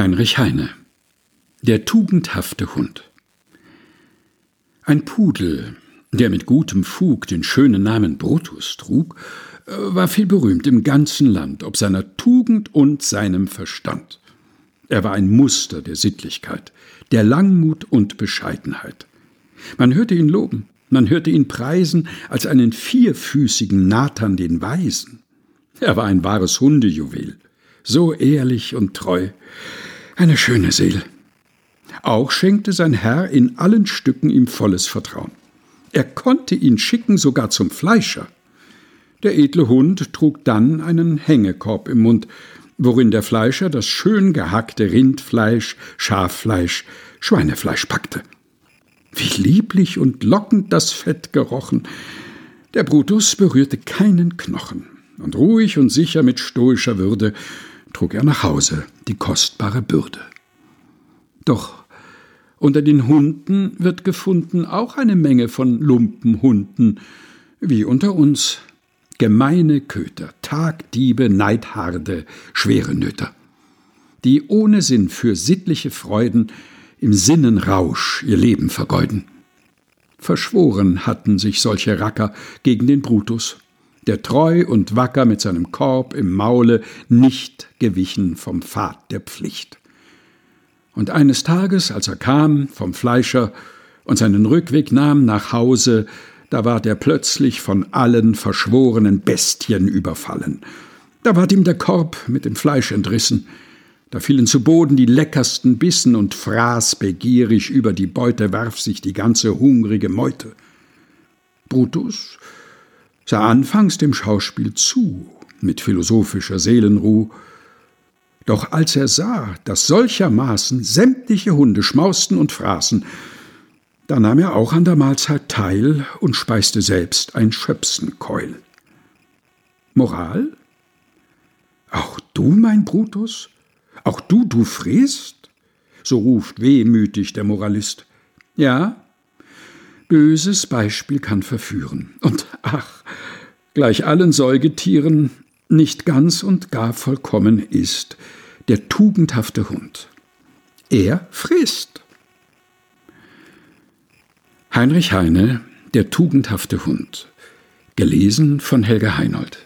Heinrich Heine Der tugendhafte Hund Ein Pudel, der mit gutem Fug den schönen Namen Brutus trug, äh, war viel berühmt im ganzen Land, ob seiner Tugend und seinem Verstand. Er war ein Muster der Sittlichkeit, der Langmut und Bescheidenheit. Man hörte ihn loben, man hörte ihn preisen als einen vierfüßigen Nathan den Weisen. Er war ein wahres Hundejuwel, so ehrlich und treu, eine schöne Seele. Auch schenkte sein Herr in allen Stücken ihm volles Vertrauen. Er konnte ihn schicken sogar zum Fleischer. Der edle Hund trug dann einen Hängekorb im Mund, worin der Fleischer das schön gehackte Rindfleisch, Schaffleisch, Schweinefleisch packte. Wie lieblich und lockend das Fett gerochen. Der Brutus berührte keinen Knochen, und ruhig und sicher mit stoischer Würde trug er nach Hause die kostbare Bürde. Doch unter den Hunden wird gefunden auch eine Menge von Lumpenhunden, wie unter uns gemeine Köter, Tagdiebe, Neidharde, schwere Nöter, die ohne Sinn für sittliche Freuden im Sinnenrausch ihr Leben vergeuden. Verschworen hatten sich solche Racker gegen den Brutus der treu und wacker mit seinem Korb im Maule nicht gewichen vom Pfad der Pflicht. Und eines Tages, als er kam vom Fleischer und seinen Rückweg nahm nach Hause, da ward er plötzlich von allen verschworenen Bestien überfallen. Da ward ihm der Korb mit dem Fleisch entrissen, da fielen zu Boden die leckersten Bissen und fraß begierig über die Beute warf sich die ganze hungrige Meute. Brutus sah anfangs dem Schauspiel zu, mit philosophischer Seelenruh, doch als er sah, dass solchermaßen sämtliche Hunde schmausten und fraßen, da nahm er auch an der Mahlzeit teil und speiste selbst ein Schöpsenkeul. Moral? Auch du, mein Brutus? Auch du, du frisst? So ruft wehmütig der Moralist. Ja, Böses Beispiel kann verführen. Und ach, gleich allen Säugetieren nicht ganz und gar vollkommen ist der tugendhafte Hund. Er frisst. Heinrich Heine, Der tugendhafte Hund. Gelesen von Helga Heinold.